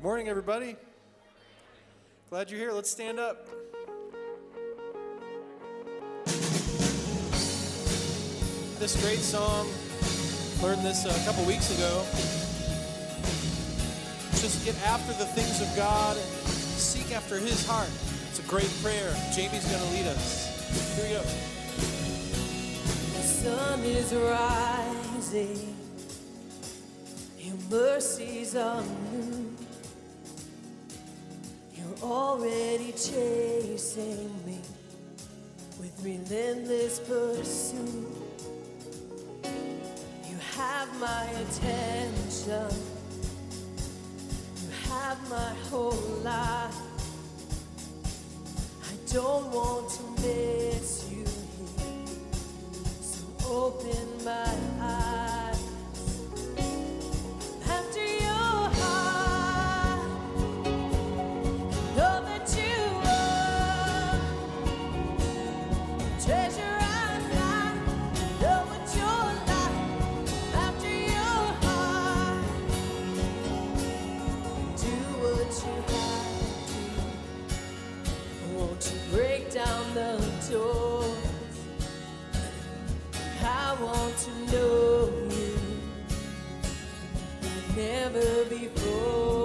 Good morning, everybody. Glad you're here. Let's stand up. This great song, learned this a couple weeks ago. Just get after the things of God and seek after His heart. It's a great prayer. Jamie's going to lead us. Here we go. The sun is rising, your mercies are new. Already chasing me with relentless pursuit. You have my attention, you have my whole life. I don't want to miss you here. So open my eyes. Know you like never before.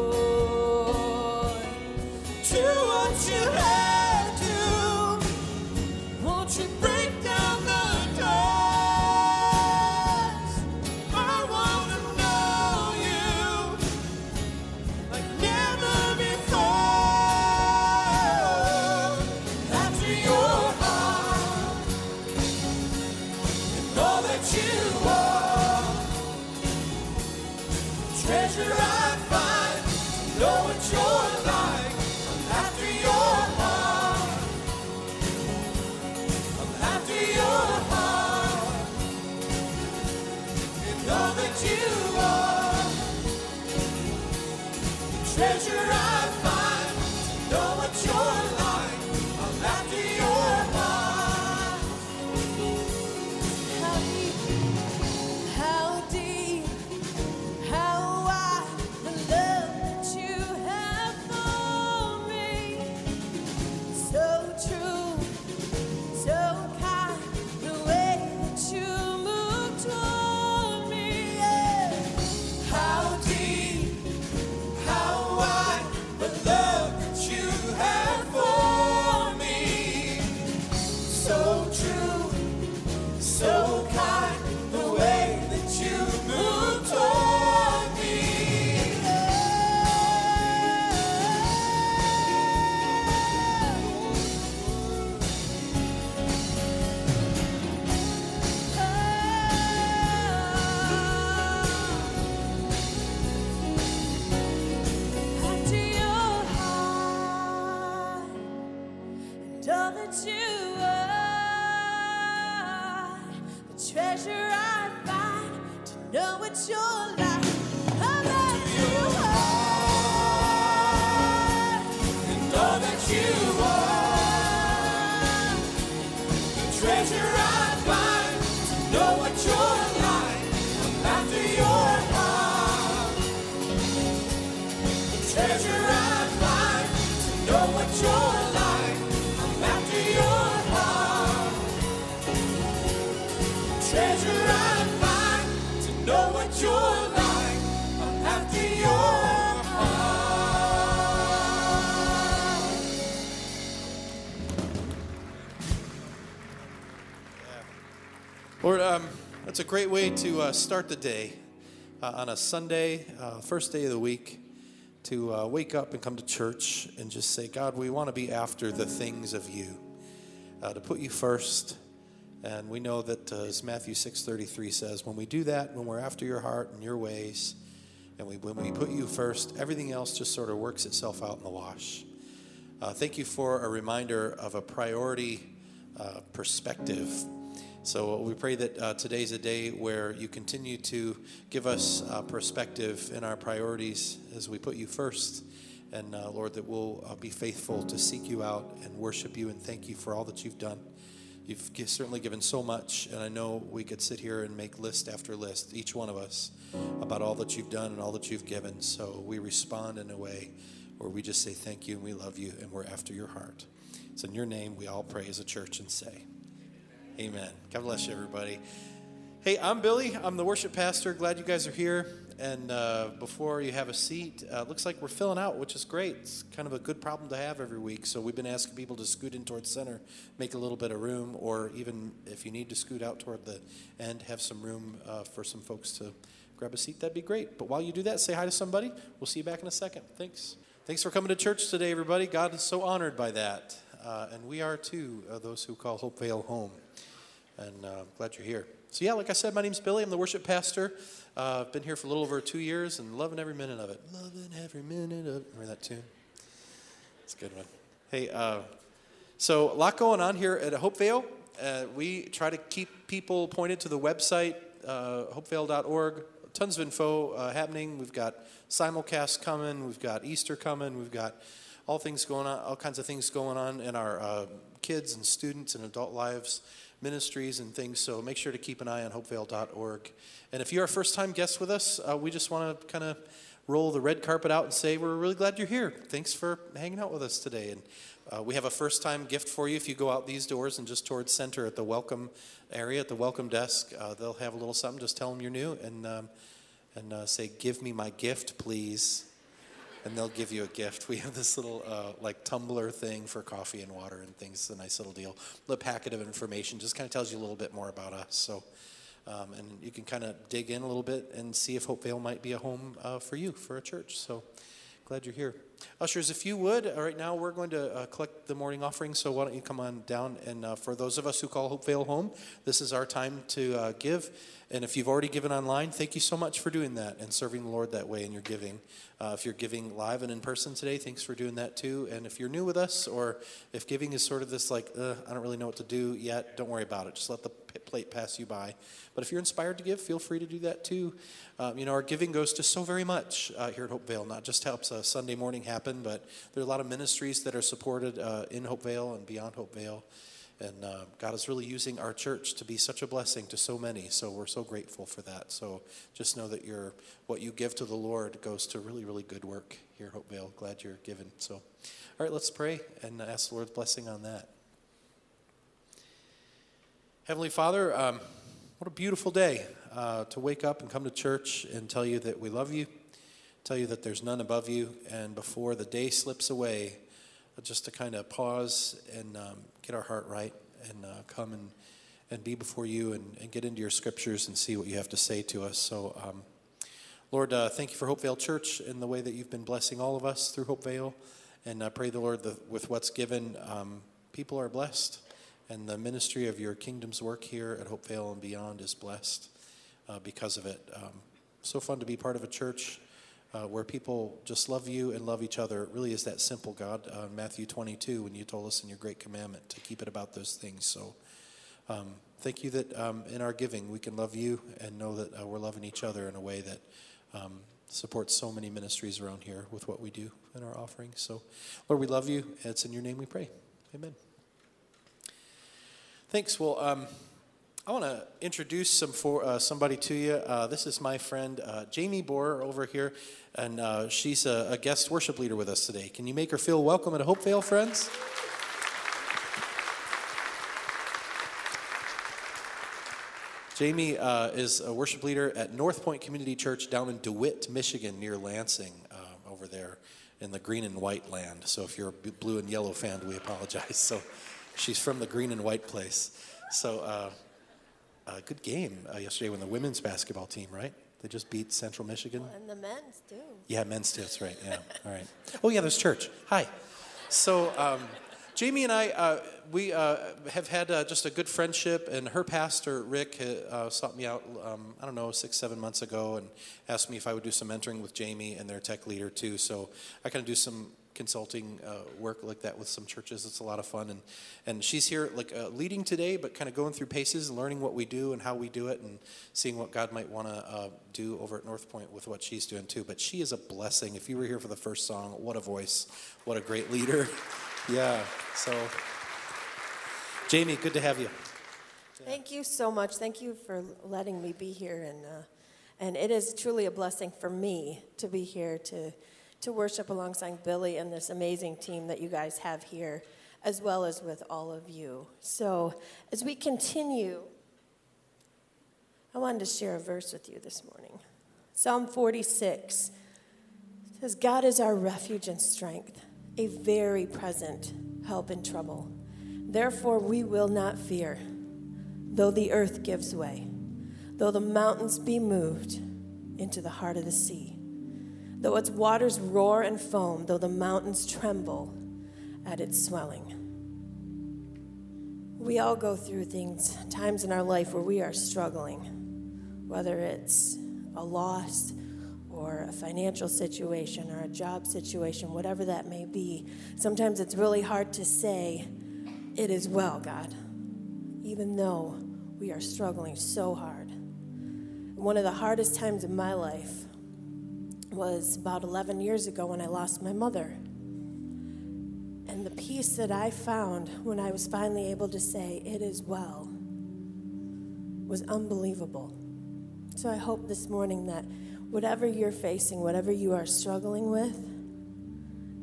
Lord, um, that's a great way to uh, start the day uh, on a Sunday, uh, first day of the week, to uh, wake up and come to church and just say, God, we want to be after the things of you, uh, to put you first. And we know that, uh, as Matthew 6.33 says, when we do that, when we're after your heart and your ways, and we, when we put you first, everything else just sort of works itself out in the wash. Thank you for a reminder of a priority perspective. So we pray that uh, today's a day where you continue to give us uh, perspective in our priorities as we put you first. And uh, Lord, that we'll uh, be faithful to seek you out and worship you and thank you for all that you've done. You've certainly given so much, and I know we could sit here and make list after list, each one of us, about all that you've done and all that you've given. So we respond in a way where we just say thank you and we love you and we're after your heart. It's in your name we all pray as a church and say, Amen. God bless you, everybody. Hey, I'm Billy. I'm the worship pastor. Glad you guys are here. And uh, before you have a seat, uh, looks like we're filling out, which is great. It's kind of a good problem to have every week. So we've been asking people to scoot in towards center, make a little bit of room, or even if you need to scoot out toward the end, have some room uh, for some folks to grab a seat. That'd be great. But while you do that, say hi to somebody. We'll see you back in a second. Thanks. Thanks for coming to church today, everybody. God is so honored by that. Uh, and we are too, uh, those who call Hopevale home and uh, I'm glad you're here. So, yeah, like I said, my name's Billy. I'm the worship pastor. Uh, I've been here for a little over two years and loving every minute of it. Loving every minute of it. Remember that tune? It's a good one. Hey, uh, so a lot going on here at Hopevale. Uh, we try to keep people pointed to the website, hopevale.org. Tons of info happening. We've got simulcasts coming. We've got Easter coming. We've got all things going on, all kinds of things going on in our uh, kids and students and adult lives, ministries and things. So make sure to keep an eye on hopevale.org. And if you're a first time guest with us, uh, we just want to kind of roll the red carpet out and say we're really glad you're here. Thanks for hanging out with us today. And uh, we have a first time gift for you if you go out these doors and just towards center at the welcome area, at the welcome desk. Uh, they'll have a little something. Just tell them you're new and, um, and uh, say, Give me my gift, please and they'll give you a gift. We have this little uh, like tumbler thing for coffee and water and things. It's a nice little deal. The packet of information just kind of tells you a little bit more about us. So, um, and you can kind of dig in a little bit and see if Hopevale might be a home uh, for you for a church. So, glad you're here. Ushers, if you would, uh, right now we're going to uh, collect the morning offering. So why don't you come on down? And uh, for those of us who call Hopevale home, this is our time to uh, give. And if you've already given online, thank you so much for doing that and serving the Lord that way in your giving. Uh, if you're giving live and in person today, thanks for doing that too. And if you're new with us, or if giving is sort of this like, uh, I don't really know what to do yet, don't worry about it. Just let the plate pass you by. But if you're inspired to give, feel free to do that too. Um, you know, our giving goes to so very much here at Hopevale. Not just helps a Sunday morning happen, but there are a lot of ministries that are supported uh, in Hopevale and beyond Hopevale. And uh, God is really using our church to be such a blessing to so many. So we're so grateful for that. So just know that your what you give to the Lord goes to really, really good work here at Hopevale. Glad you're given. So, all right, let's pray and ask the Lord's blessing on that. Heavenly Father, um, what a beautiful day uh, to wake up and come to church and tell you that we love you, tell you that there's none above you, and before the day slips away, just to kind of pause and um, get our heart right and uh, come and, and be before you and, and get into your scriptures and see what you have to say to us. So, um, Lord, uh, thank you for Hopevale Church and the way that you've been blessing all of us through Hopevale. And I pray the Lord that with what's given, um, people are blessed, and the ministry of your kingdom's work here at Hopevale and beyond is blessed uh, because of it. Um, so fun to be part of a church uh, where people just love you and love each other. It really is that simple, God. Uh, Matthew 22, when you told us in your great commandment to keep it about those things. So um, thank you that um, in our giving we can love you and know that uh, we're loving each other in a way that um, supports so many ministries around here with what we do in our offerings. So, Lord, we love you. It's in your name we pray. Amen. Thanks. Well, um, I want to introduce some for uh, somebody to you. Uh, this is my friend uh, Jamie Borer over here, and uh, she's a, a guest worship leader with us today. Can you make her feel welcome at Hopevale, friends? Jamie uh, is a worship leader at North Point Community Church down in DeWitt, Michigan, near Lansing, uh, over there in the green and white land. So if you're a blue and yellow fan, we apologize. So she's from the green and white place. So uh, good game uh, yesterday when the women's basketball team, right? They just beat Central Michigan. And the men's too. Yeah, men's too. That's right. Yeah. All right. Oh, yeah, there's church. Hi. So, um, Jamie and I, uh, we uh, have had uh, just a good friendship, and her pastor, Rick, uh, sought me out, um, I don't know, six, seven months ago, and asked me if I would do some mentoring with Jamie and their tech leader, too. So, I kind of do some consulting uh, work like that with some churches. It's a lot of fun, and and she's here like uh, leading today, but kind of going through paces, learning what we do and how we do it, and seeing what God might want to uh, do over at North Point with what she's doing too. But she is a blessing. If you were here for the first song, what a voice! What a great leader! Yeah. So Jamie, good to have you. Thank you so much. Thank you for letting me be here, and uh, and it is truly a blessing for me to be here to to worship alongside Billy and this amazing team that you guys have here, as well as with all of you. So as we continue, I wanted to share a verse with you this morning. Psalm 46 says, "God is our refuge and strength, a very present help in trouble. Therefore we will not fear." Though the earth gives way, though the mountains be moved into the heart of the sea, though its waters roar and foam, though the mountains tremble at its swelling. We all go through things, times in our life where we are struggling, whether it's a loss or a financial situation or a job situation, whatever that may be. Sometimes it's really hard to say, It is well, God even though we are struggling so hard. One of the hardest times in my life was about 11 years ago when I lost my mother. And the peace that I found when I was finally able to say, It is well, was unbelievable. So I hope this morning that whatever you're facing, whatever you are struggling with,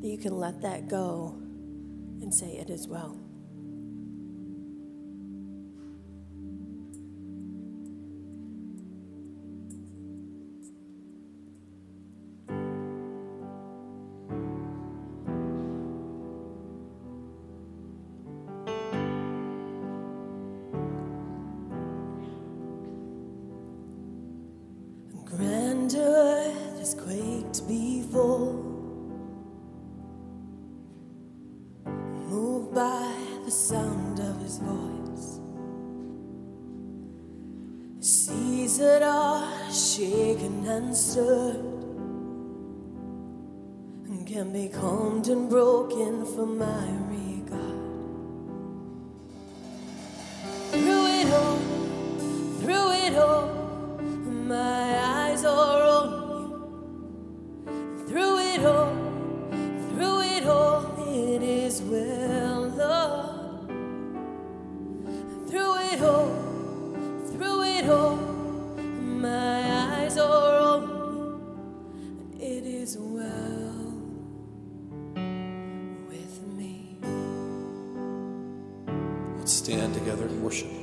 that you can let that go and say, It is well. Worship.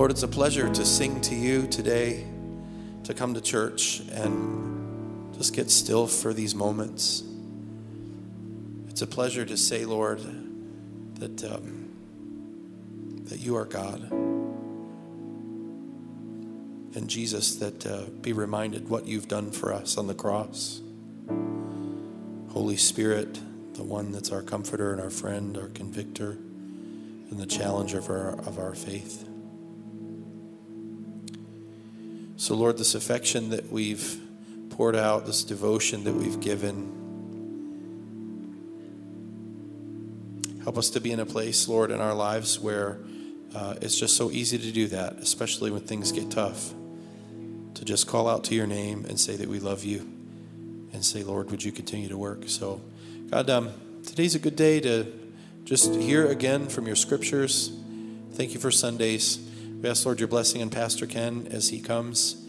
Lord, it's a pleasure to sing to you today, to come to church and just get still for these moments. It's a pleasure to say, Lord, that, um, that you are God. And Jesus, that uh, be reminded what you've done for us on the cross. Holy Spirit, the one that's our comforter and our friend, our convictor, and the challenger of our, of our faith. So, Lord, this affection that we've poured out, this devotion that we've given, help us to be in a place, Lord, in our lives where uh, it's just so easy to do that, especially when things get tough, to just call out to your name and say that we love you and say, Lord, would you continue to work? So, God, um, today's a good day to just hear again from your scriptures. Thank you for Sundays. We ask, Lord, your blessing on Pastor Ken as he comes,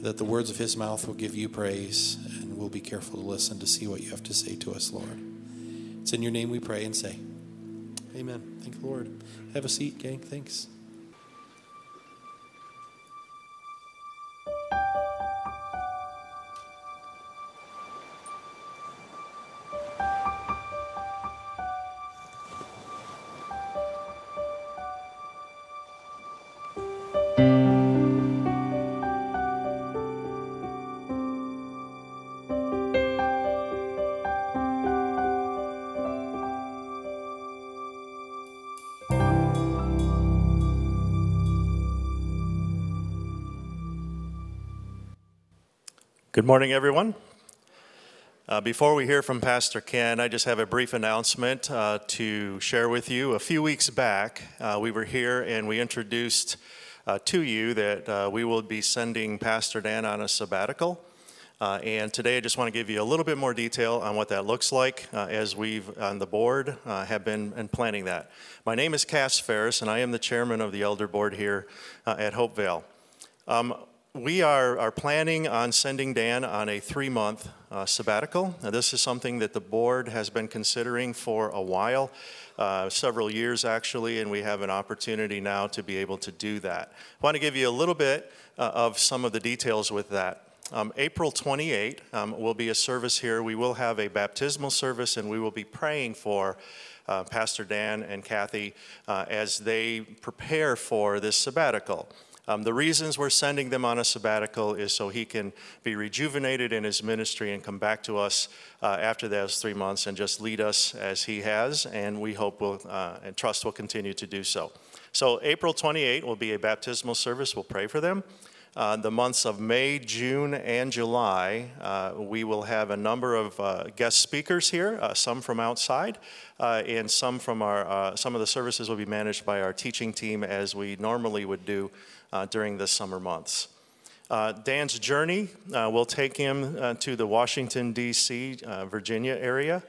that the words of his mouth will give you praise, and we'll be careful to listen to see what you have to say to us, Lord. It's in your name we pray and say, Amen. Thank the Lord. Have a seat, gang. Thanks. Good morning, everyone. Uh, before we hear from Pastor Ken, I just have a brief announcement uh, to share with you. A few weeks back, uh, we were here and we introduced uh, to you that uh, we will be sending Pastor Dan on a sabbatical. Uh, and today, I just want to give you a little bit more detail on what that looks like as we've on the board have been and planning that. My name is Cass Ferris, and I am the chairman of the elder board here at Hopevale. Um, we are, are planning on sending Dan on a three month uh, sabbatical. Now, this is something that the board has been considering for a while, uh, several years actually, and we have an opportunity now to be able to do that. I want to give you a little bit uh, of some of the details with that. Um, April 28 um, will be a service here. We will have a baptismal service, and we will be praying for uh, Pastor Dan and Kathy uh, as they prepare for this sabbatical. Um, the reasons we're sending them on a sabbatical is so he can be rejuvenated in his ministry and come back to us uh, after those three months and just lead us as he has, and we hope will uh, and trust will continue to do so. So, April 28 will be a baptismal service. We'll pray for them. Uh, the months of May, June, and July, uh, we will have a number of uh, guest speakers here, uh, some from outside, uh, and some from our, uh, some of the services will be managed by our teaching team as we normally would do during the summer months. Dan's journey will take him to the Washington, D.C., Virginia area.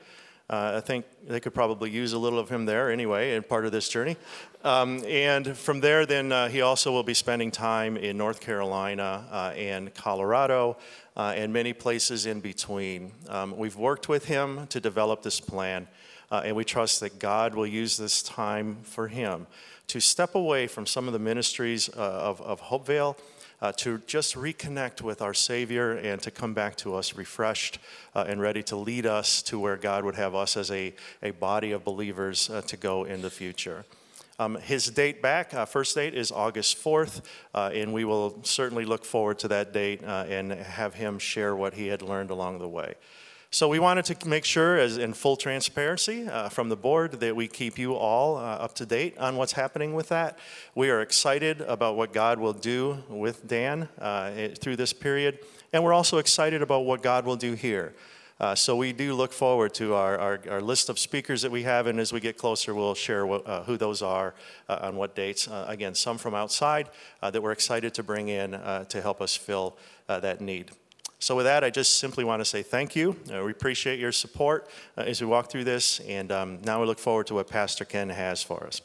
Uh, I think they could probably use a little of him there anyway, in part of this journey. Um, and from there, then uh, he also will be spending time in North Carolina uh, and Colorado uh, and many places in between. Um, we've worked with him to develop this plan, uh, and we trust that God will use this time for him to step away from some of the ministries uh, of, of Hopevale uh, to just reconnect with our Savior and to come back to us refreshed uh, and ready to lead us to where God would have us as a, a body of believers uh, to go in the future. Um, his date back, uh, first date, is August 4th, uh, and we will certainly look forward to that date uh, and have him share what he had learned along the way. So we wanted to make sure, as in full transparency uh, from the board, that we keep you all uh, up to date on what's happening with that. We are excited about what God will do with Dan uh, through this period, and we're also excited about what God will do here. Uh, so we do look forward to our, our, our, list of speakers that we have, and as we get closer, we'll share what, uh, who those are uh, on what dates. again, some from outside that we're excited to bring in to help us fill that need. So, with that, I just simply want to say thank you. Uh, we appreciate your support uh, as we walk through this, and um, now we look forward to what Pastor Ken has for us.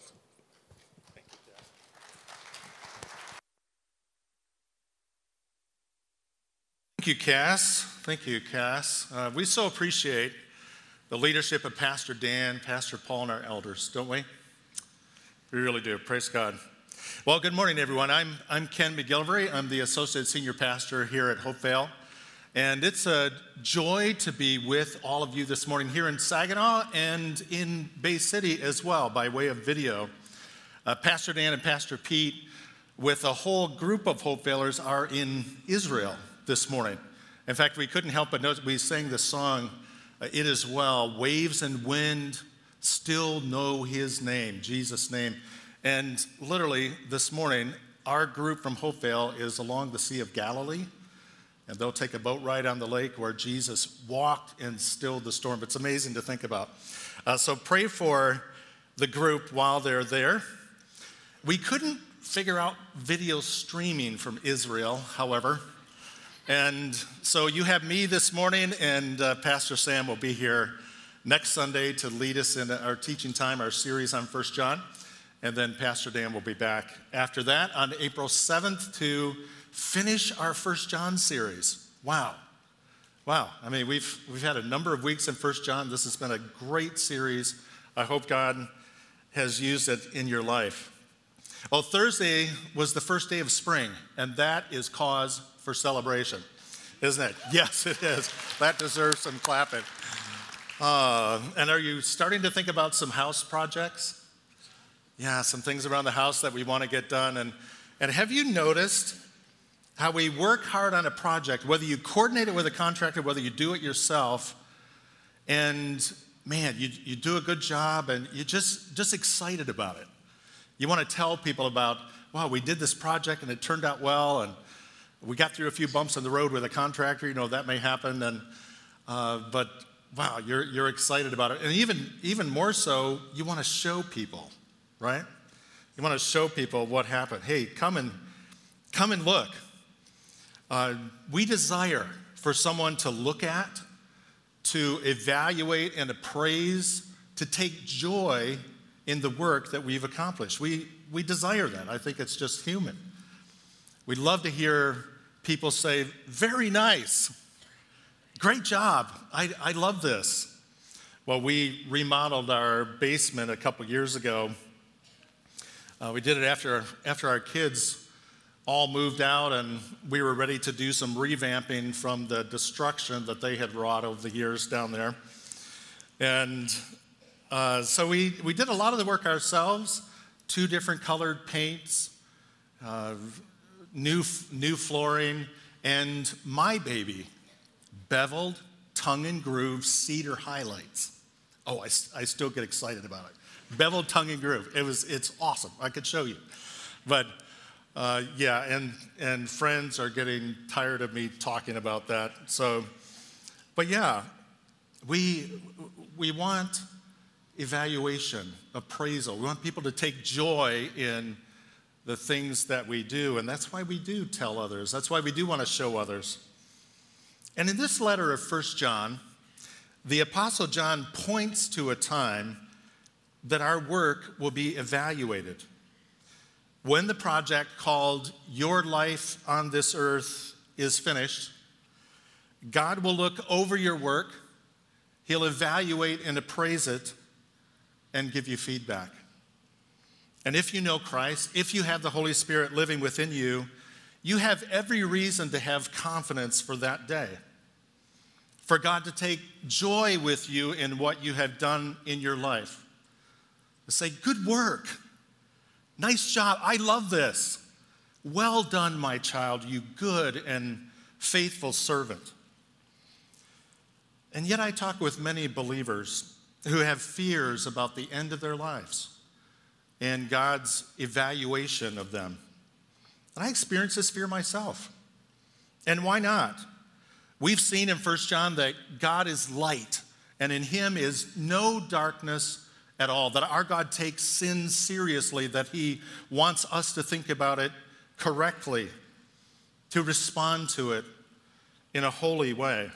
Thank you, Cass. Thank you, Cass. Uh, we so appreciate the leadership of Pastor Dan, Pastor Paul, and our elders, don't we? We really do. Praise God. Well, good morning, everyone. I'm, I'm Ken McGillivray. I'm the Associate Senior Pastor here at Hopevale. And it's a joy to be with all of you this morning here in Saginaw and in Bay City as well by way of video. Uh, Pastor Dan and Pastor Pete, with a whole group of Hopevalers, are in Israel this morning. In fact, we couldn't help but notice we sang the song, uh, It Is Well, Waves and Wind Still Know His Name, Jesus' name. And literally this morning, our group from Hopevale is along the Sea of Galilee and they'll take a boat ride on the lake where Jesus walked and stilled the storm. It's amazing to think about. Uh, so pray for the group while they're there. We couldn't figure out video streaming from Israel, however. And so you have me this morning, and uh, Pastor Sam will be here next Sunday to lead us in our teaching time, our series on First John. And then Pastor Dan will be back after that on April 7th to finish our First John series. Wow. Wow. I mean, we've, we've had a number of weeks in First John. This has been a great series. I hope God has used it in your life. Well, Thursday was the first day of spring, and that is cause for celebration, isn't it? Yes, it is. That deserves some clapping. Uh, and are you starting to think about some house projects? Yeah, some things around the house that we want to get done. And, and have you noticed how we work hard on a project, whether you coordinate it with a contractor, whether you do it yourself, and man, you, you do a good job and you're just, just excited about it. You want to tell people about, wow, we did this project and it turned out well, and we got through a few bumps on the road with a contractor, you know, that may happen, and, uh, but wow, you're, you're excited about it. And even, even more so, you want to show people, right? You want to show people what happened. Hey, come and, come and look. Uh, we desire for someone to look at, to evaluate and appraise, to take joy in the work that we've accomplished. We, we desire that. I think it's just human. We love to hear people say, Very nice. Great job. I, I love this. Well, we remodeled our basement a couple years ago. Uh, we did it after, after our kids all moved out and we were ready to do some revamping from the destruction that they had wrought over the years down there. And uh, so we, we did a lot of the work ourselves two different colored paints, uh, new, new flooring, and my baby, beveled, tongue and groove cedar highlights. Oh, I, I still get excited about it. Beveled tongue and groove. It was, it's awesome. I could show you. But uh, yeah, and, and friends are getting tired of me talking about that. So, but yeah, we, we want evaluation, appraisal. We want people to take joy in the things that we do, and that's why we do tell others. That's why we do want to show others. And in this letter of First John, the Apostle John points to a time that our work will be evaluated when the project called Your Life on This Earth is finished, God will look over your work, He'll evaluate and appraise it, and give you feedback. And if you know Christ, if you have the Holy Spirit living within you, you have every reason to have confidence for that day. For God to take joy with you in what you have done in your life. To say, Good work. Nice job. I love this. Well done, my child, you good and faithful servant. And yet, I talk with many believers who have fears about the end of their lives and God's evaluation of them. And I experience this fear myself. And why not? We've seen in 1 John that God is light, and in him is no darkness at all, that our God takes sin seriously, that He wants us to think about it correctly, to respond to it in a holy way.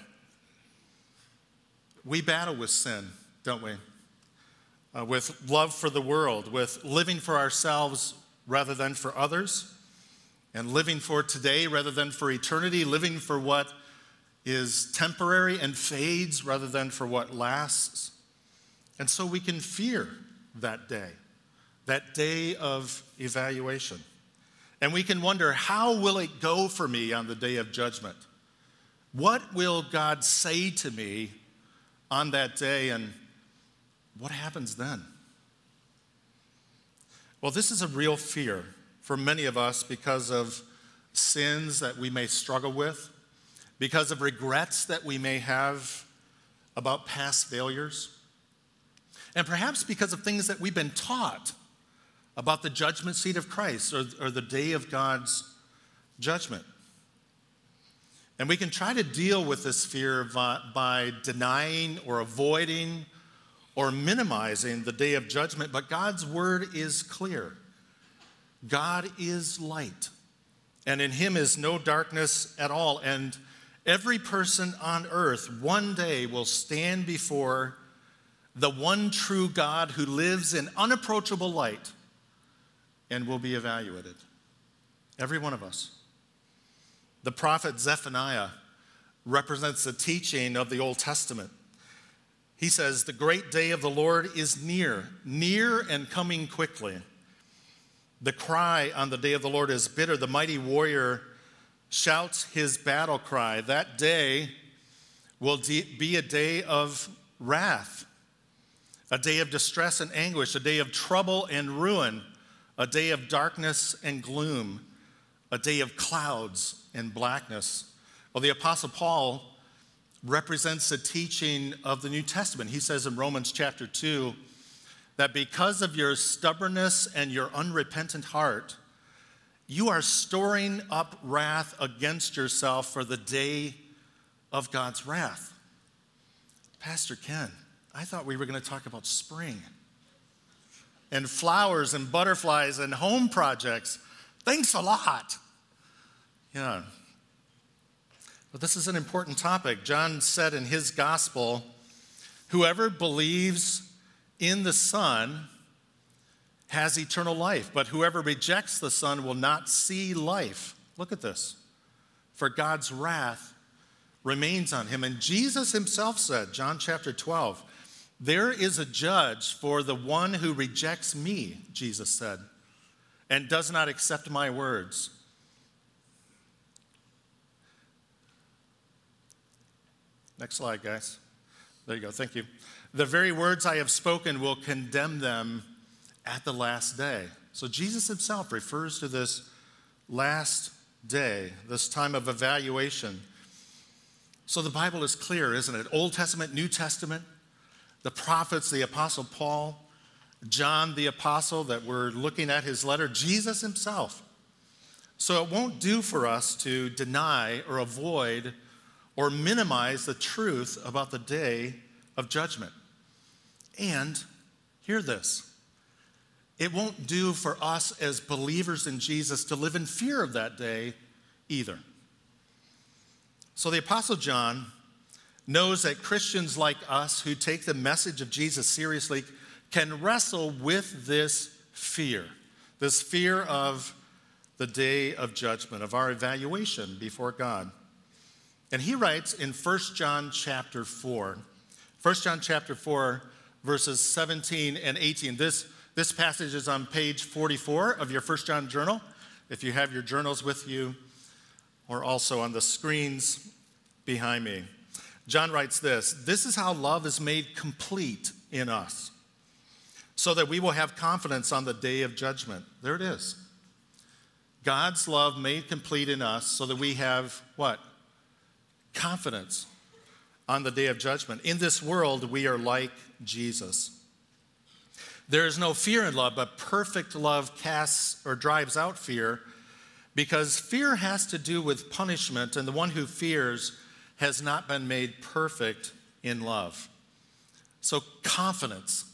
We battle with sin, don't we? Uh, with love for the world, with living for ourselves rather than for others, and living for today rather than for eternity, living for what is temporary and fades rather than for what lasts. And so we can fear that day, that day of evaluation. And we can wonder, how will it go for me on the day of judgment? What will God say to me on that day, and what happens then? Well, this is a real fear for many of us because of sins that we may struggle with, because of regrets that we may have about past failures, and perhaps because of things that we've been taught about the judgment seat of Christ or, or the day of God's judgment. And we can try to deal with this fear by, uh, by denying or avoiding or minimizing the day of judgment, but God's word is clear. God is light, and in him is no darkness at all. And every person on earth one day will stand before the one true God who lives in unapproachable light and will be evaluated. Every one of us. The prophet Zephaniah represents the teaching of the Old Testament. He says, The great day of the Lord is near, near and coming quickly. The cry on the day of the Lord is bitter. The mighty warrior shouts his battle cry. That day will be a day of wrath, a day of distress and anguish, a day of trouble and ruin, a day of darkness and gloom, a day of clouds and blackness. Well, the Apostle Paul represents the teaching of the New Testament. He says in Romans chapter 2 that because of your stubbornness and your unrepentant heart, you are storing up wrath against yourself for the day of God's wrath. Pastor Ken, I thought we were going to talk about spring and flowers and butterflies and home projects. Thanks a lot. Yeah. But this is an important topic. John said in his gospel whoever believes in the Son has eternal life, but whoever rejects the Son will not see life. Look at this. For God's wrath remains on him. And Jesus himself said, John chapter 12, there is a judge for the one who rejects me, Jesus said, and does not accept my words. Next slide, guys. There you go. Thank you. The very words I have spoken will condemn them at the last day. So Jesus himself refers to this last day, this time of evaluation. So the Bible is clear, isn't it? Old Testament, New Testament, the prophets, the Apostle Paul, John the Apostle, that we're looking at his letter, Jesus himself. So it won't do for us to deny or avoid or minimize the truth about the day of judgment. And hear this it won't do for us as believers in Jesus to live in fear of that day either. So the Apostle John knows that Christians like us who take the message of Jesus seriously can wrestle with this fear, this fear of the day of judgment, of our evaluation before God. And he writes in 1 John chapter 4, 1 John chapter 4, verses 17 and 18. This, this passage is on page 44 of your 1 John journal, if you have your journals with you, or also on the screens behind me. John writes this This is how love is made complete in us, so that we will have confidence on the day of judgment. There it is. God's love made complete in us so that we have what? Confidence on the day of judgment. In this world, we are like Jesus. There is no fear in love, but perfect love casts or drives out fear because fear has to do with punishment, and the one who fears has not been made perfect in love. So, confidence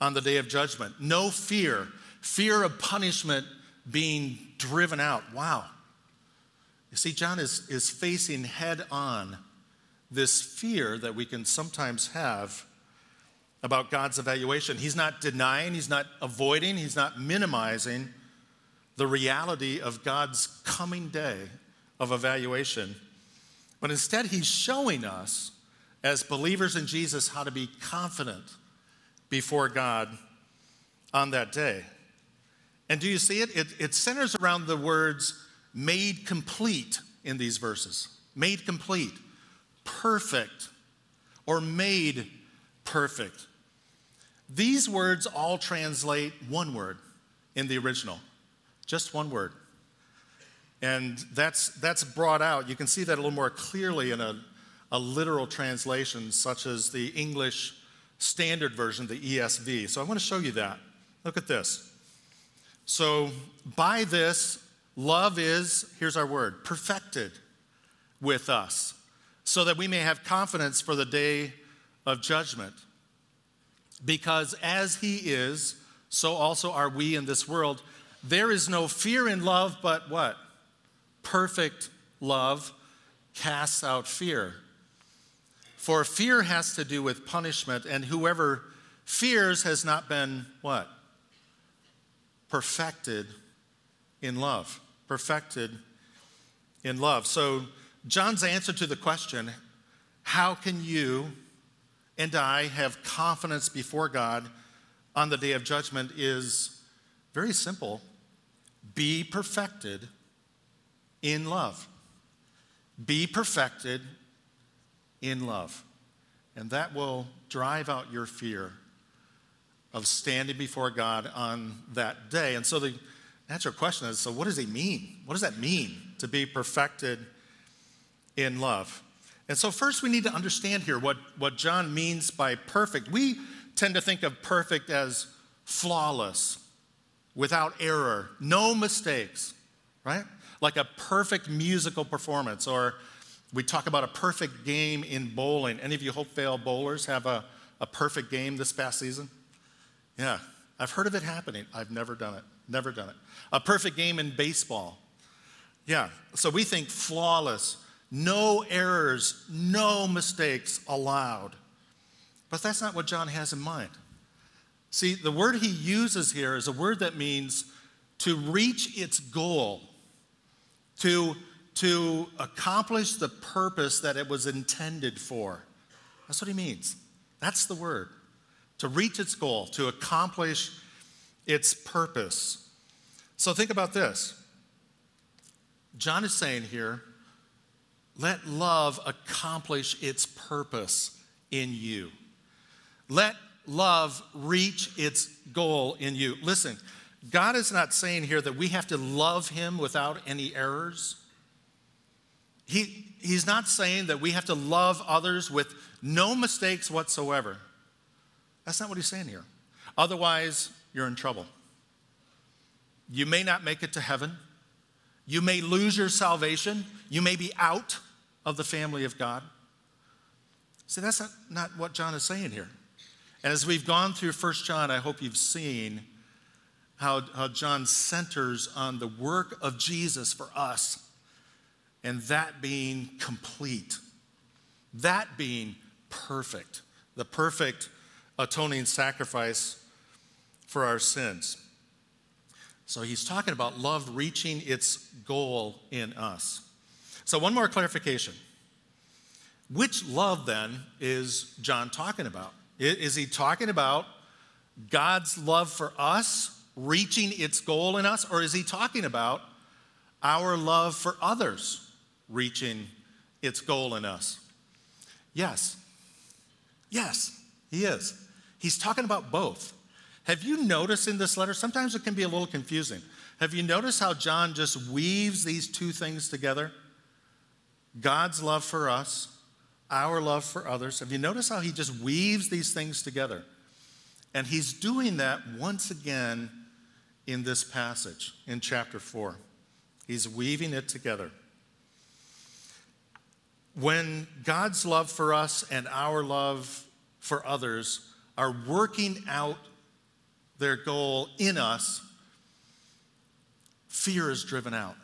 on the day of judgment, no fear, fear of punishment being driven out. Wow. You see, John is, is facing head on this fear that we can sometimes have about God's evaluation. He's not denying, he's not avoiding, he's not minimizing the reality of God's coming day of evaluation. But instead, he's showing us, as believers in Jesus, how to be confident before God on that day. And do you see it? It, it centers around the words made complete in these verses. Made complete, perfect, or made perfect. These words all translate one word in the original, just one word. And that's, that's brought out. You can see that a little more clearly in a, a literal translation, such as the English Standard Version, the ESV. So I want to show you that. Look at this. So, by this, love is, here's our word, perfected with us, so that we may have confidence for the day of judgment. Because as he is, so also are we in this world. There is no fear in love, but what? Perfect love casts out fear. For fear has to do with punishment, and whoever fears has not been what? Perfected in love. Perfected in love. So, John's answer to the question, how can you and I have confidence before God on the day of judgment, is very simple be perfected in love. Be perfected in love. And that will drive out your fear of standing before God on that day. And so the natural question is so, what does he mean? What does that mean to be perfected in love? And so, first, we need to understand here what, what John means by perfect. We tend to think of perfect as flawless, without error, no mistakes, right? Like a perfect musical performance, or we talk about a perfect game in bowling. Any of you hope Hopevale bowlers have a, a perfect game this past season? Yeah, I've heard of it happening. I've never done it. Never done it. A perfect game in baseball. Yeah, so we think flawless, no errors, no mistakes allowed. But that's not what John has in mind. See, the word he uses here is a word that means to reach its goal, to, to accomplish the purpose that it was intended for. That's what he means. That's the word. To reach its goal, to accomplish its purpose. So think about this. John is saying here, let love accomplish its purpose in you. Let love reach its goal in you. Listen, God is not saying here that we have to love Him without any errors. He, he's not saying that we have to love others with no mistakes whatsoever. That's not what He's saying here. Otherwise, you're in trouble. You may not make it to heaven. You may lose your salvation. You may be out of the family of God. See, that's not, not what John is saying here. And as we've gone through 1 John, I hope you've seen how, how John centers on the work of Jesus for us and that being complete, that being perfect, the perfect atoning sacrifice for our sins. So he's talking about love reaching its goal in us. So, one more clarification. Which love then is John talking about? Is he talking about God's love for us reaching its goal in us, or is he talking about our love for others reaching its goal in us? Yes. Yes, he is. He's talking about both. Have you noticed in this letter? Sometimes it can be a little confusing. Have you noticed how John just weaves these two things together? God's love for us, our love for others. Have you noticed how he just weaves these things together? And he's doing that once again in this passage in chapter 4. He's weaving it together. When God's love for us and our love for others are working out their goal in us, fear is driven out.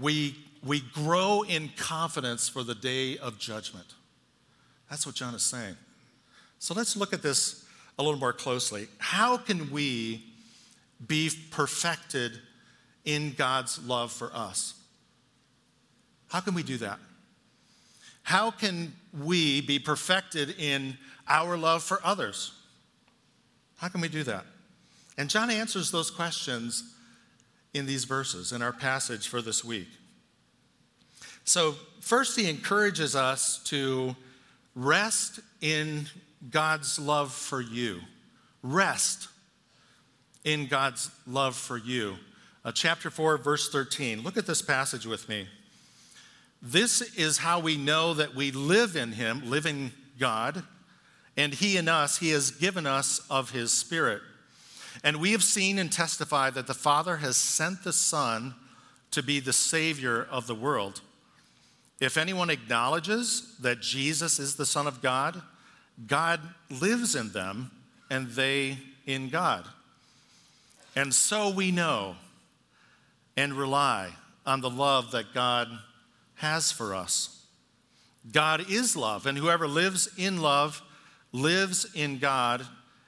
We we grow in confidence for the day of judgment. That's what John is saying. So let's look at this a little more closely. How can we be perfected in God's love for us? How can we do that? How can we be perfected in our love for others? How can we do that? And John answers those questions in these verses in our passage for this week. So, first, he encourages us to rest in God's love for you. Rest in God's love for you. Uh, chapter 4, verse 13. Look at this passage with me. This is how we know that we live in Him, living God, and He in us, He has given us of His Spirit. And we have seen and testified that the Father has sent the Son to be the Savior of the world. If anyone acknowledges that Jesus is the Son of God, God lives in them and they in God. And so we know and rely on the love that God has for us. God is love, and whoever lives in love lives in God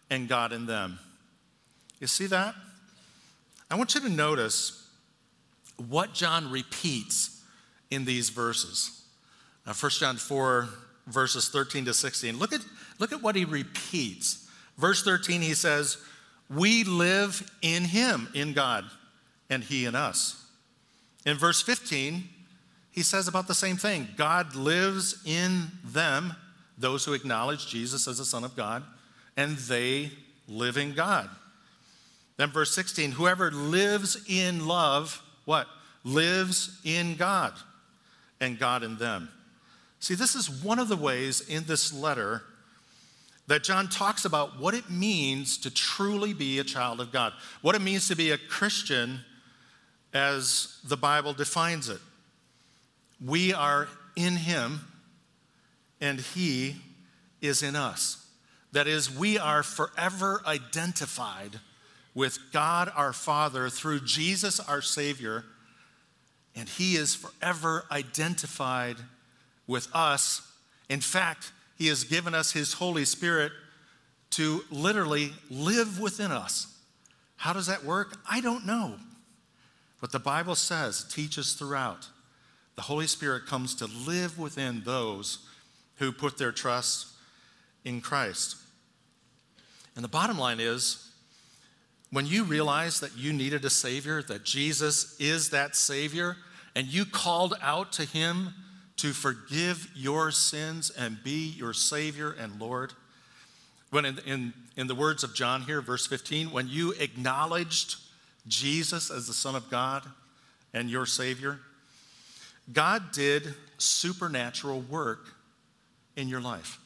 and God in them. You see that? I want you to notice what John repeats in these verses. Now, 1 John 4, verses 13 to 16. Look at, look at what he repeats. Verse 13, he says, We live in him, in God, and he in us. In verse 15, he says about the same thing God lives in them, those who acknowledge Jesus as the Son of God, and they live in God. Then verse 16, whoever lives in love, what? Lives in God and God in them. See, this is one of the ways in this letter that John talks about what it means to truly be a child of God, what it means to be a Christian as the Bible defines it. We are in Him, and He is in us. That is, we are forever identified with God our Father through Jesus our Savior, and He is forever identified with us. In fact, He has given us His Holy Spirit to literally live within us. How does that work? I don't know. But the Bible says, teaches throughout, the Holy Spirit comes to live within those who put their trust in Christ. And the bottom line is when you realize that you needed a Savior, that Jesus is that Savior, and you called out to Him to forgive your sins and be your Savior and Lord, when in, in, in the words of John here, verse 15, when you acknowledged Jesus as the Son of God and your Savior, God did supernatural work in your life.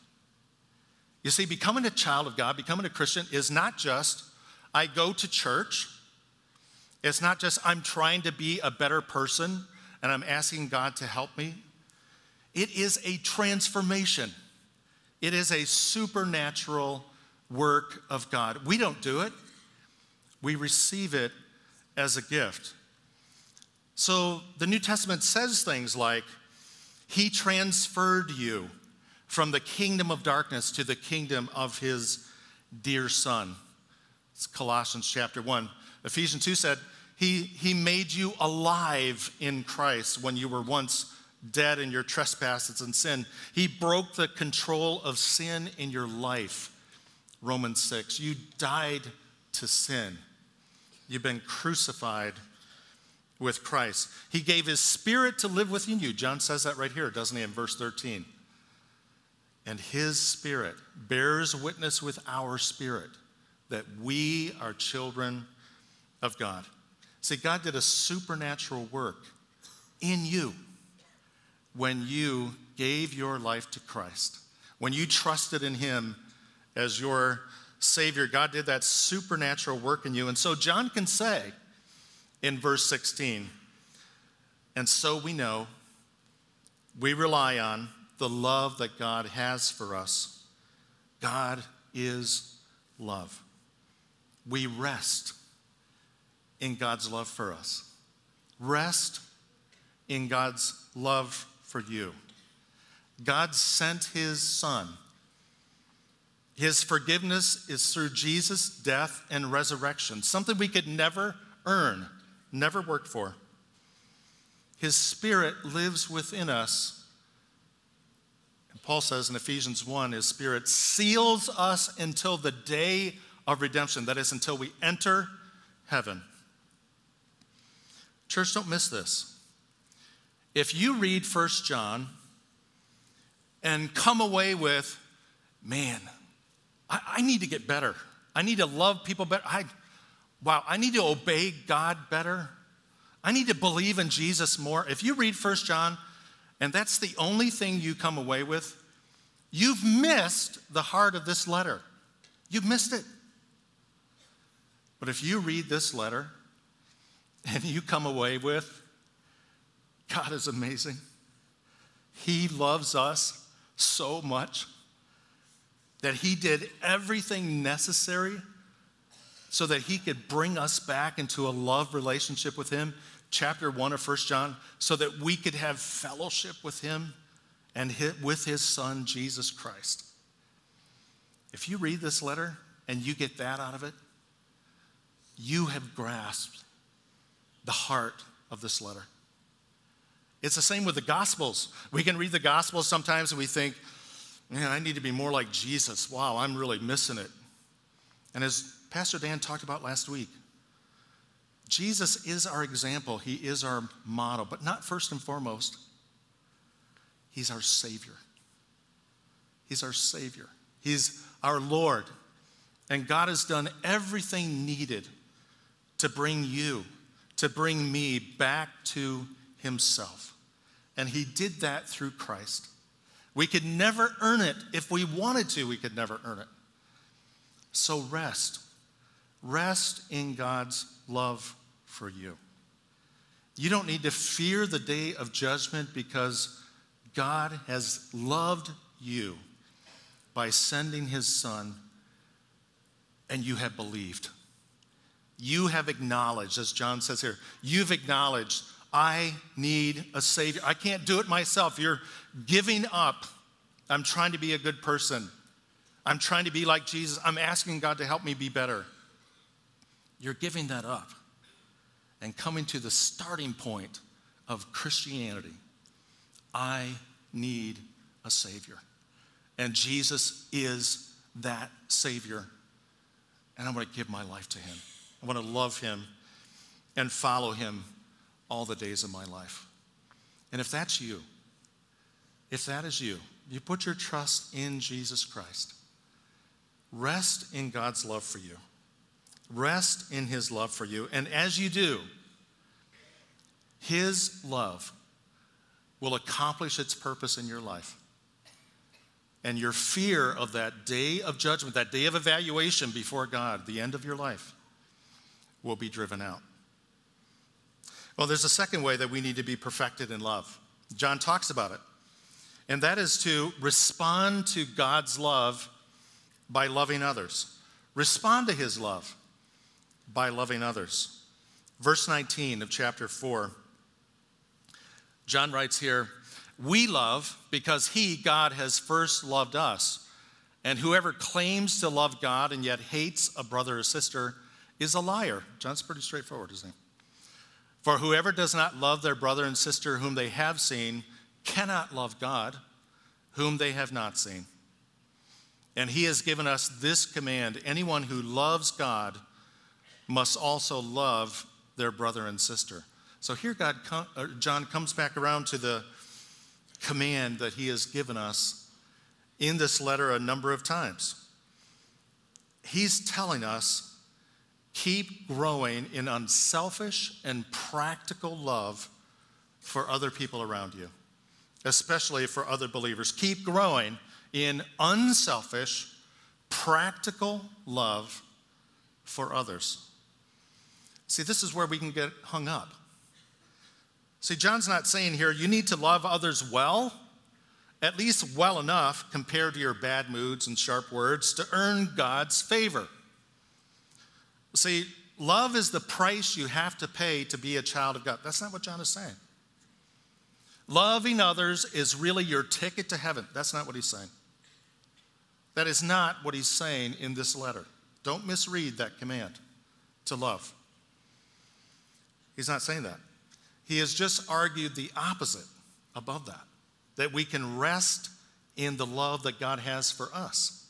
You see, becoming a child of God, becoming a Christian, is not just I go to church. It's not just I'm trying to be a better person and I'm asking God to help me. It is a transformation, it is a supernatural work of God. We don't do it, we receive it as a gift. So the New Testament says things like, He transferred you from the kingdom of darkness to the kingdom of His dear Son. It's Colossians chapter 1. Ephesians 2 said, he, he made you alive in Christ when you were once dead in your trespasses and sin. He broke the control of sin in your life. Romans 6. You died to sin. You've been crucified with Christ. He gave his spirit to live within you. John says that right here, doesn't he, in verse 13? And his spirit bears witness with our spirit that we are children of God. See, God did a supernatural work in you when you gave your life to Christ, when you trusted in him as your Savior, God did that supernatural work in you. And so John can say in verse 16, and so we know, we rely on the love that God has for us. God is love. We rest in God's love for us. Rest in God's love for you. God sent his son. His forgiveness is through Jesus' death and resurrection, something we could never earn, never work for. His spirit lives within us. And Paul says in Ephesians 1 his spirit seals us until the day of redemption, that is, until we enter heaven. Church, don't miss this. If you read 1 John and come away with, man, I, I, need to get better. I need to love people better. I, wow, I need to obey God better. I need to believe in Jesus more. If you read 1 John and that's the only thing you come away with, you've missed the heart of this letter. You've missed it. But if you read this letter and you come away with, God is amazing. He loves us so much that He did everything necessary so that He could bring us back into a love relationship with Him. Chapter 1 of 1 John, so that we could have fellowship with Him and with His Son, Jesus Christ. If you read this letter and you get that out of it, you have grasped the heart of this letter. It's the same with the Gospels. We can read the Gospels sometimes and we think, man, I need to be more like Jesus. Wow, I'm really missing it. And as Pastor Dan talked about last week, Jesus is our example, He is our model, but not first and foremost. He's our Savior. He's our Savior. He's our Lord. And God has done everything needed to bring you, to bring me back to Himself. And he did that through Christ. We could never earn it. If we wanted to, we could never earn it. So rest. Rest in God's love for you. You don't need to fear the day of judgment because God has loved you by sending his son and you have believed. You have acknowledged, as John says here, you've acknowledged I need a Savior. I can't do it myself. You're giving up. I'm trying to be a good person. I'm trying to be like Jesus. I'm asking God to help me be better. You're giving that up and coming to the starting point of Christianity. I need a Savior. And Jesus is that Savior. And I want to give my life to Him. I want to love Him and follow Him all the days of my life. And if that's you, if that is you, you put your trust in Jesus Christ, rest in God's love for you. Rest in his love for you. And as you do, his love will accomplish its purpose in your life. And your fear of that day of judgment, that day of evaluation before God, the end of your life, will be driven out. Well, there's a second way that we need to be perfected in love. John talks about it, and that is to respond to God's love by loving others. Respond to his love by loving others. Verse 19 of chapter 4, John writes here, We love because he, God, has first loved us. And whoever claims to love God and yet hates a brother or sister is a liar. John's pretty straightforward, isn't he? For whoever does not love their brother and sister whom they have seen cannot love God, whom they have not seen. And he has given us this command anyone who loves God must also love their brother and sister. So here God John comes back around to the command that he has given us in this letter a number of times. He's telling us Keep growing in unselfish and practical love for other people around you, especially for other believers. Keep growing in unselfish, practical love for others. See, this is where we can get hung up. See, John's not saying here you need to love others well, at least well enough compared to your bad moods and sharp words to earn God's favor. See, love is the price you have to pay to be a child of God. That's not what John is saying. Loving others is really your ticket to heaven. That's not what he's saying. That is not what he's saying in this letter. Don't misread that command to love. He's not saying that. He has just argued the opposite above that, that we can rest in the love that God has for us.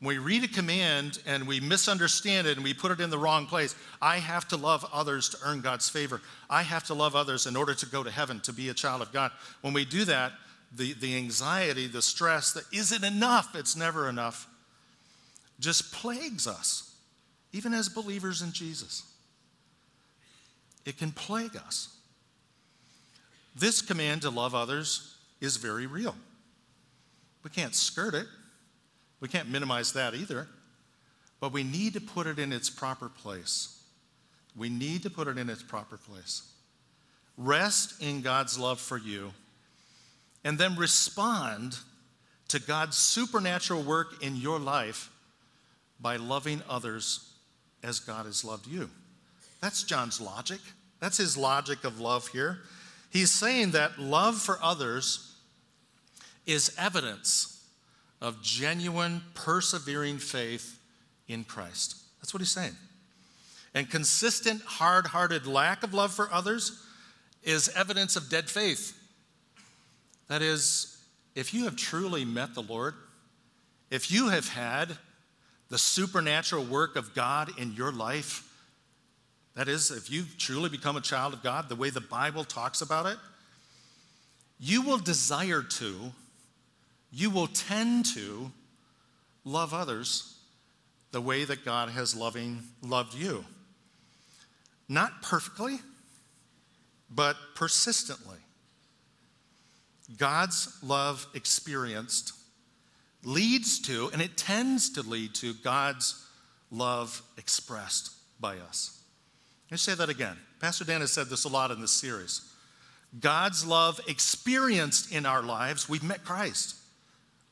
When we read a command and we misunderstand it and we put it in the wrong place, I have to love others to earn God's favor. I have to love others in order to go to heaven, to be a child of God. When we do that, the, the anxiety, the stress that isn't enough, it's never enough, just plagues us, even as believers in Jesus. It can plague us. This command to love others is very real. We can't skirt it. We can't minimize that either. But we need to put it in its proper place. We need to put it in its proper place. Rest in God's love for you, and then respond to God's supernatural work in your life by loving others as God has loved you. That's John's logic. That's his logic of love here. He's saying that love for others is evidence of genuine, persevering faith in Christ. That's what he's saying. And consistent, hard hearted lack of love for others is evidence of dead faith. That is, if you have truly met the Lord, if you have had the supernatural work of God in your life, that is, if you've truly become a child of God the way the Bible talks about it, you will desire to you will tend to love others the way that God has loving loved you. Not perfectly, but persistently. God's love experienced leads to, and it tends to lead to, God's love expressed by us. Let me say that again. Pastor Dan has said this a lot in this series. God's love experienced in our lives, we've met Christ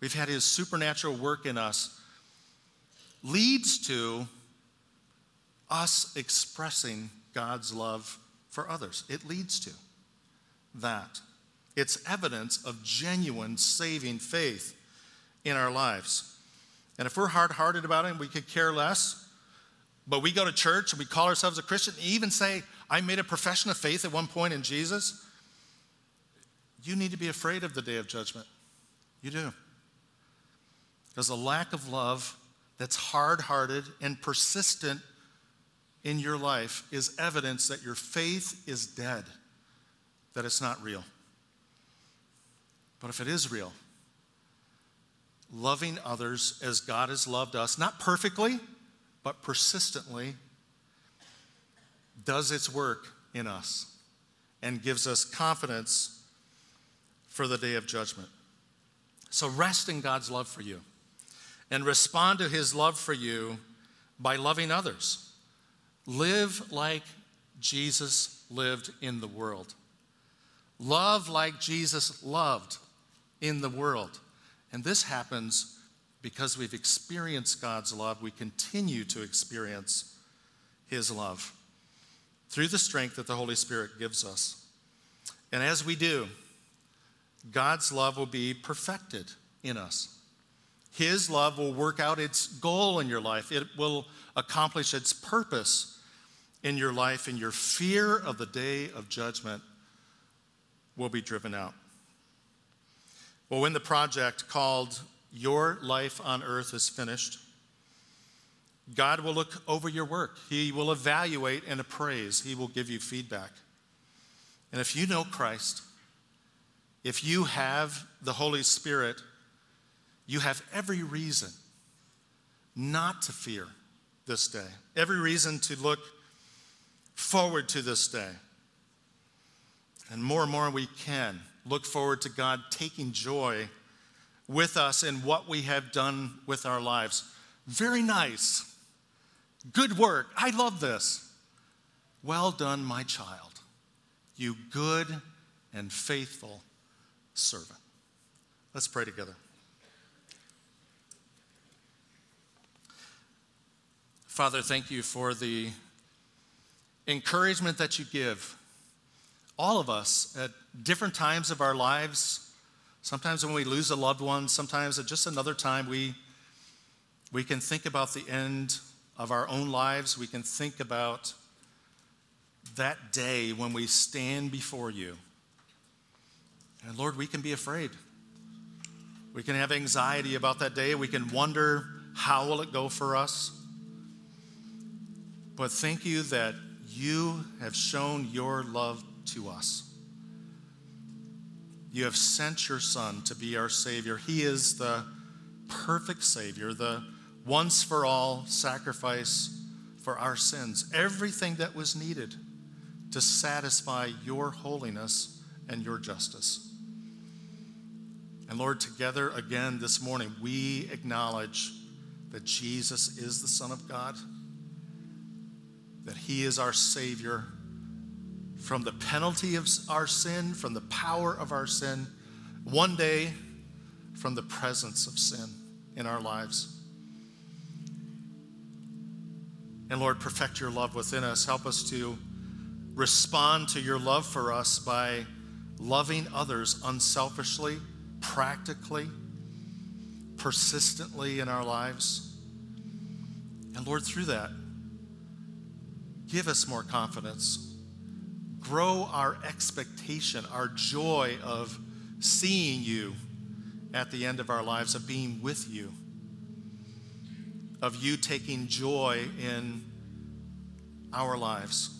we've had his supernatural work in us, leads to us expressing God's love for others. It leads to that. It's evidence of genuine saving faith in our lives. And if we're hard hearted about it we could care less, but we go to church and we call ourselves a Christian, even say, I made a profession of faith at one point in Jesus, you need to be afraid of the day of judgment. You do. Because a lack of love that's hard hearted and persistent in your life is evidence that your faith is dead, that it's not real. But if it is real, loving others as God has loved us, not perfectly, but persistently, does its work in us and gives us confidence for the day of judgment. So rest in God's love for you and respond to his love for you by loving others. Live like Jesus lived in the world. Love like Jesus loved in the world. And this happens because we've experienced God's love. We continue to experience his love through the strength that the Holy Spirit gives us. And as we do, God's love will be perfected in us. His love will work out its goal in your life, it will accomplish its purpose in your life, and your fear of the day of judgment will be driven out. Well, when the project called Your Life on Earth is finished, God will look over your work. He will evaluate and appraise. He will give you feedback. And if you know Christ, if you have the Holy Spirit, you have every reason not to fear this day, every reason to look forward to this day. And more and more we can look forward to God taking joy with us in what we have done with our lives. Very nice. Good work. I love this. Well done, my child. You good and faithful servant. Let's pray together. Father, thank you for the encouragement that you give all of us at different times of our lives, sometimes when we lose a loved one, sometimes at just another time, we, we can think about the end of our own lives. We can think about that day when we stand before you. And Lord, we can be afraid. We can have anxiety about that day. We can wonder how will it go for us. But thank you that you have shown your love to us. You have sent your Son to be our Savior. He is the perfect Savior, the once for all sacrifice for our sins. Everything that was needed to satisfy your holiness and your justice. And Lord, together again this morning, we acknowledge that Jesus is the Son of God, that He is our Savior from the penalty of our sin, from the power of our sin, one day from the presence of sin in our lives. And Lord, perfect your love within us. Help us to respond to your love for us by loving others unselfishly, practically, persistently in our lives. And Lord, through that, give us more confidence. Grow our expectation, our joy of seeing you at the end of our lives, of being with you, of you taking joy in our lives.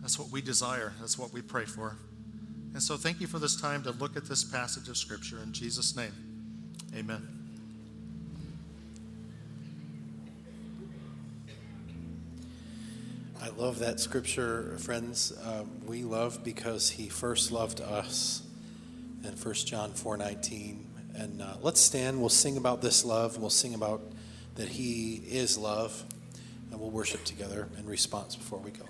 That's what we desire. That's what we pray for. And so thank you for this time to look at this passage of Scripture. In Jesus' name, amen. I love that scripture, friends. Um, we love because he first loved us in 1 John 4.19. And uh, let's stand. We'll sing about this love. We'll sing about that he is love. And we'll worship together in response before we go.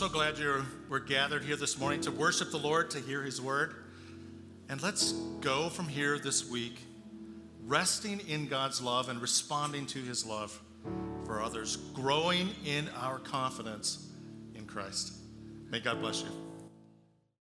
So glad you're, we're gathered here this morning to worship the Lord, to hear His word. And let's go from here this week resting in God's love and responding to His love for others, growing in our confidence in Christ. May God bless you.